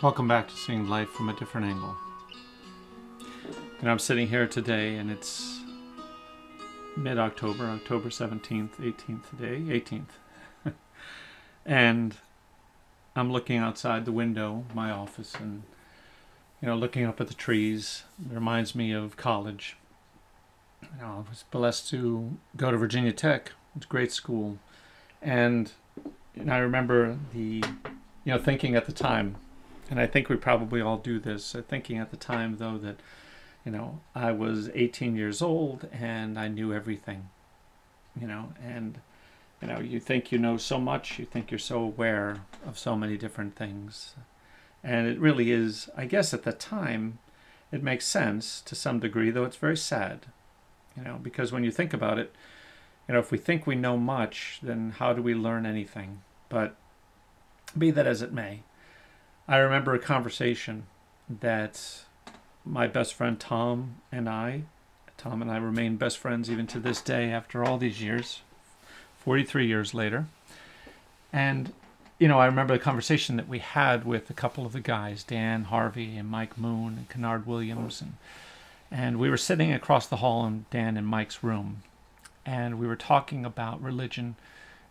Welcome back to seeing life from a different angle. And I'm sitting here today, and it's mid October, October 17th, 18th today, 18th. and I'm looking outside the window my office and, you know, looking up at the trees. It reminds me of college. You know, I was blessed to go to Virginia Tech. It's a great school. And, and I remember the, you know, thinking at the time, and I think we probably all do this. Uh, thinking at the time, though, that you know I was 18 years old and I knew everything. You know, and you know you think you know so much, you think you're so aware of so many different things, and it really is. I guess at the time, it makes sense to some degree, though it's very sad. You know, because when you think about it, you know, if we think we know much, then how do we learn anything? But be that as it may I remember a conversation that my best friend Tom and I, Tom and I remain best friends even to this day after all these years, 43 years later. And, you know, I remember the conversation that we had with a couple of the guys, Dan Harvey and Mike Moon and Kennard Williams. And, and we were sitting across the hall in Dan and Mike's room. And we were talking about religion.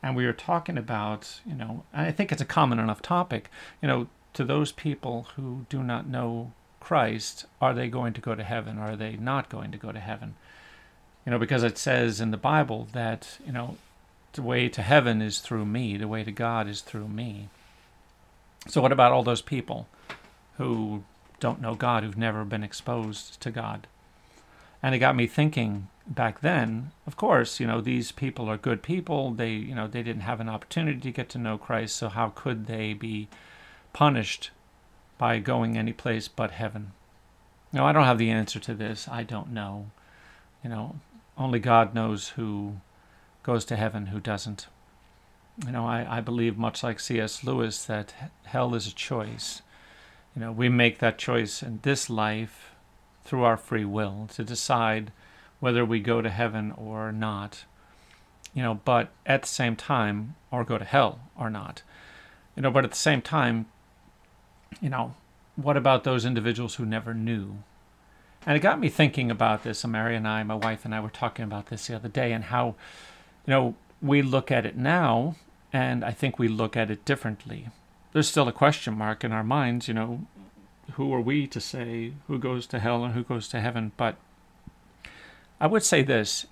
And we were talking about, you know, I think it's a common enough topic, you know, to those people who do not know Christ, are they going to go to heaven? Are they not going to go to heaven? You know, because it says in the Bible that, you know, the way to heaven is through me, the way to God is through me. So, what about all those people who don't know God, who've never been exposed to God? And it got me thinking back then, of course, you know, these people are good people. They, you know, they didn't have an opportunity to get to know Christ, so how could they be punished by going any place but heaven? Now, I don't have the answer to this. I don't know. You know, only God knows who goes to heaven, who doesn't. You know, I, I believe, much like C.S. Lewis, that hell is a choice. You know, we make that choice in this life through our free will to decide whether we go to heaven or not. You know, but at the same time, or go to hell or not. You know, but at the same time, you know, what about those individuals who never knew? And it got me thinking about this. Mary and I, my wife and I, were talking about this the other day, and how, you know, we look at it now, and I think we look at it differently. There's still a question mark in our minds, you know, who are we to say who goes to hell and who goes to heaven? But I would say this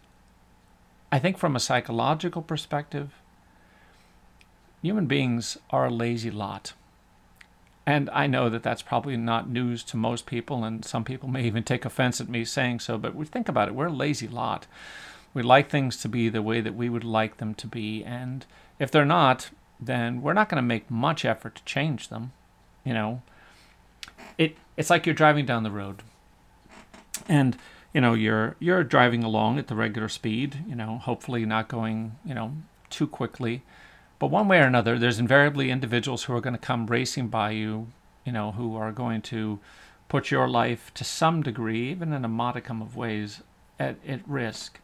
I think from a psychological perspective, human beings are a lazy lot. And I know that that's probably not news to most people, and some people may even take offense at me saying so, but we think about it. We're a lazy lot. We like things to be the way that we would like them to be, and if they're not, then we're not going to make much effort to change them. You know, it it's like you're driving down the road, and you know you're you're driving along at the regular speed. You know, hopefully not going you know too quickly but one way or another, there's invariably individuals who are going to come racing by you, you know, who are going to put your life to some degree, even in a modicum of ways, at, at risk.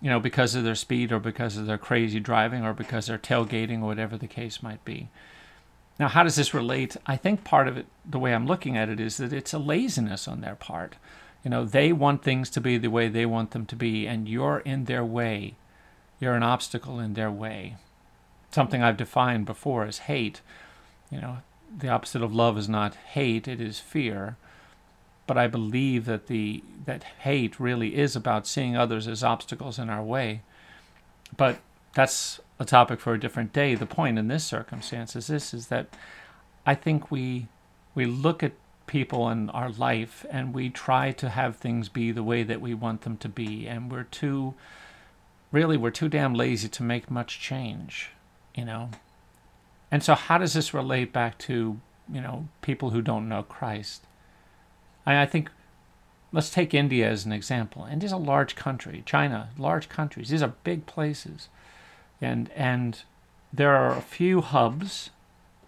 You know, because of their speed or because of their crazy driving or because they're tailgating or whatever the case might be. Now, how does this relate? I think part of it, the way I'm looking at it, is that it's a laziness on their part. You know, they want things to be the way they want them to be, and you're in their way. You're an obstacle in their way something I've defined before as hate. You know, the opposite of love is not hate, it is fear. But I believe that the that hate really is about seeing others as obstacles in our way. But that's a topic for a different day. The point in this circumstance is this is that I think we we look at people in our life and we try to have things be the way that we want them to be and we're too really we're too damn lazy to make much change you know. And so, how does this relate back to, you know, people who don't know Christ? I, I think, let's take India as an example. India's a large country, China, large countries. These are big places. And, and there are a few hubs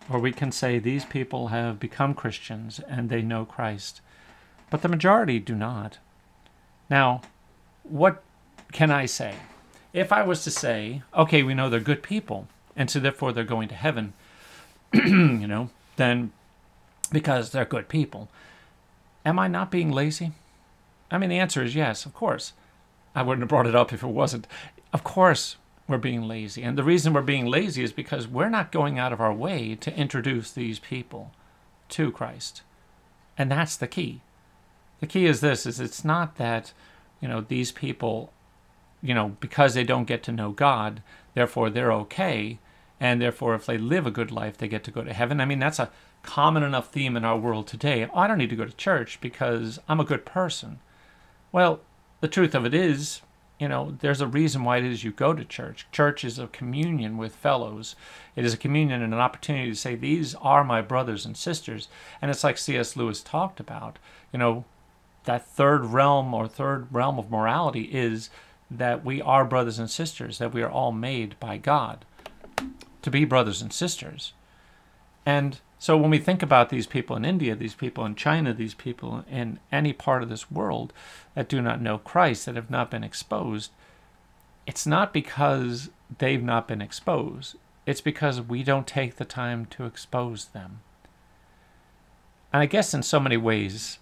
where we can say these people have become Christians and they know Christ, but the majority do not. Now, what can I say? If I was to say, okay, we know they're good people, and so therefore they're going to heaven, you know, then because they're good people. Am I not being lazy? I mean, the answer is yes, of course. I wouldn't have brought it up if it wasn't. Of course, we're being lazy. And the reason we're being lazy is because we're not going out of our way to introduce these people to Christ. And that's the key. The key is this is it's not that, you know, these people, you know, because they don't get to know God, therefore they're okay, and therefore if they live a good life, they get to go to heaven. I mean, that's a common enough theme in our world today. I don't need to go to church because I'm a good person. Well, the truth of it is, you know, there's a reason why it is you go to church. Church is a communion with fellows. It is a communion and an opportunity to say, These are my brothers and sisters. And it's like C.S. Lewis talked about, you know, that third realm or third realm of morality is that we are brothers and sisters, that we are all made by God to be brothers and sisters. And so when we think about these people in India, these people in China, these people in any part of this world that do not know Christ, that have not been exposed, it's not because they've not been exposed. It's because we don't take the time to expose them. And I guess in so many ways,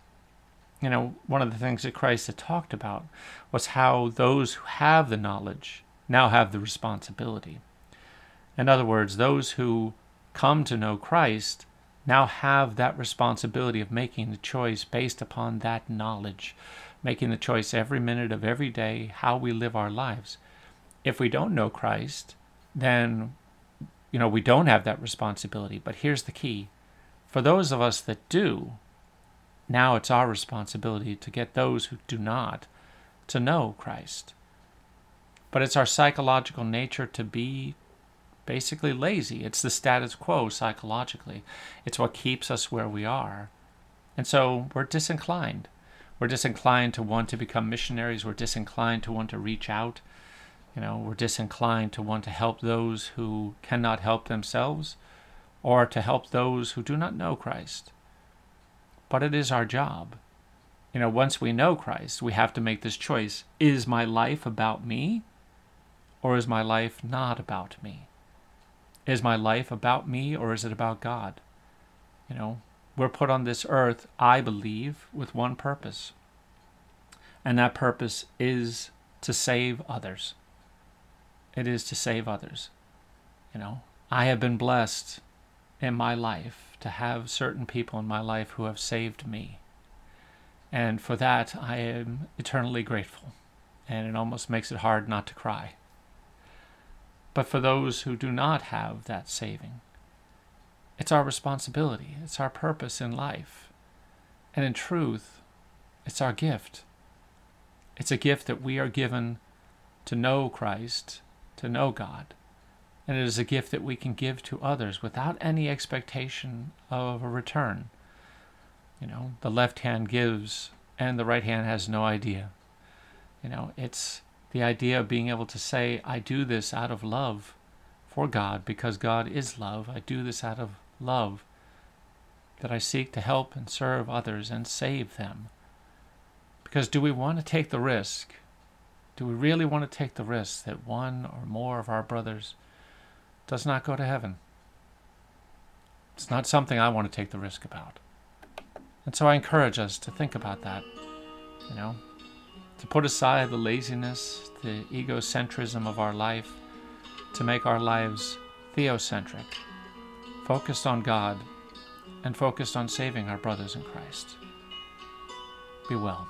you know, one of the things that Christ had talked about was how those who have the knowledge now have the responsibility. In other words, those who come to know Christ now have that responsibility of making the choice based upon that knowledge, making the choice every minute of every day how we live our lives. If we don't know Christ, then you know we don't have that responsibility. But here's the key. For those of us that do, now it's our responsibility to get those who do not to know Christ. But it's our psychological nature to be basically lazy. It's the status quo psychologically. It's what keeps us where we are. And so we're disinclined. We're disinclined to want to become missionaries. We're disinclined to want to reach out. You know, we're disinclined to want to help those who cannot help themselves or to help those who do not know Christ. But it is our job. You know, once we know Christ, we have to make this choice. Is my life about me or is my life not about me? Is my life about me or is it about God? You know, we're put on this earth, I believe, with one purpose. And that purpose is to save others. It is to save others. You know, I have been blessed in my life to have certain people in my life who have saved me. And for that, I am eternally grateful. And it almost makes it hard not to cry but for those who do not have that saving. It's our responsibility, it's our purpose in life. And in truth, it's our gift. It's a gift that we are given to know Christ, to know God. And it is a gift that we can give to others without any expectation of a return. You know, the left hand gives and the right hand has no idea. You know, it's the idea of being able to say, I do this out of love for God because God is love. I do this out of love that I seek to help and serve others and save them. Because do we want to take the risk? Do we really want to take the risk that one or more of our brothers does not go to heaven? It's not something I want to take the risk about. And so I encourage us to think about that. You know, to put aside the laziness, the egocentrism of our life, to make our lives theocentric, focused on God, and focused on saving our brothers in Christ. Be well.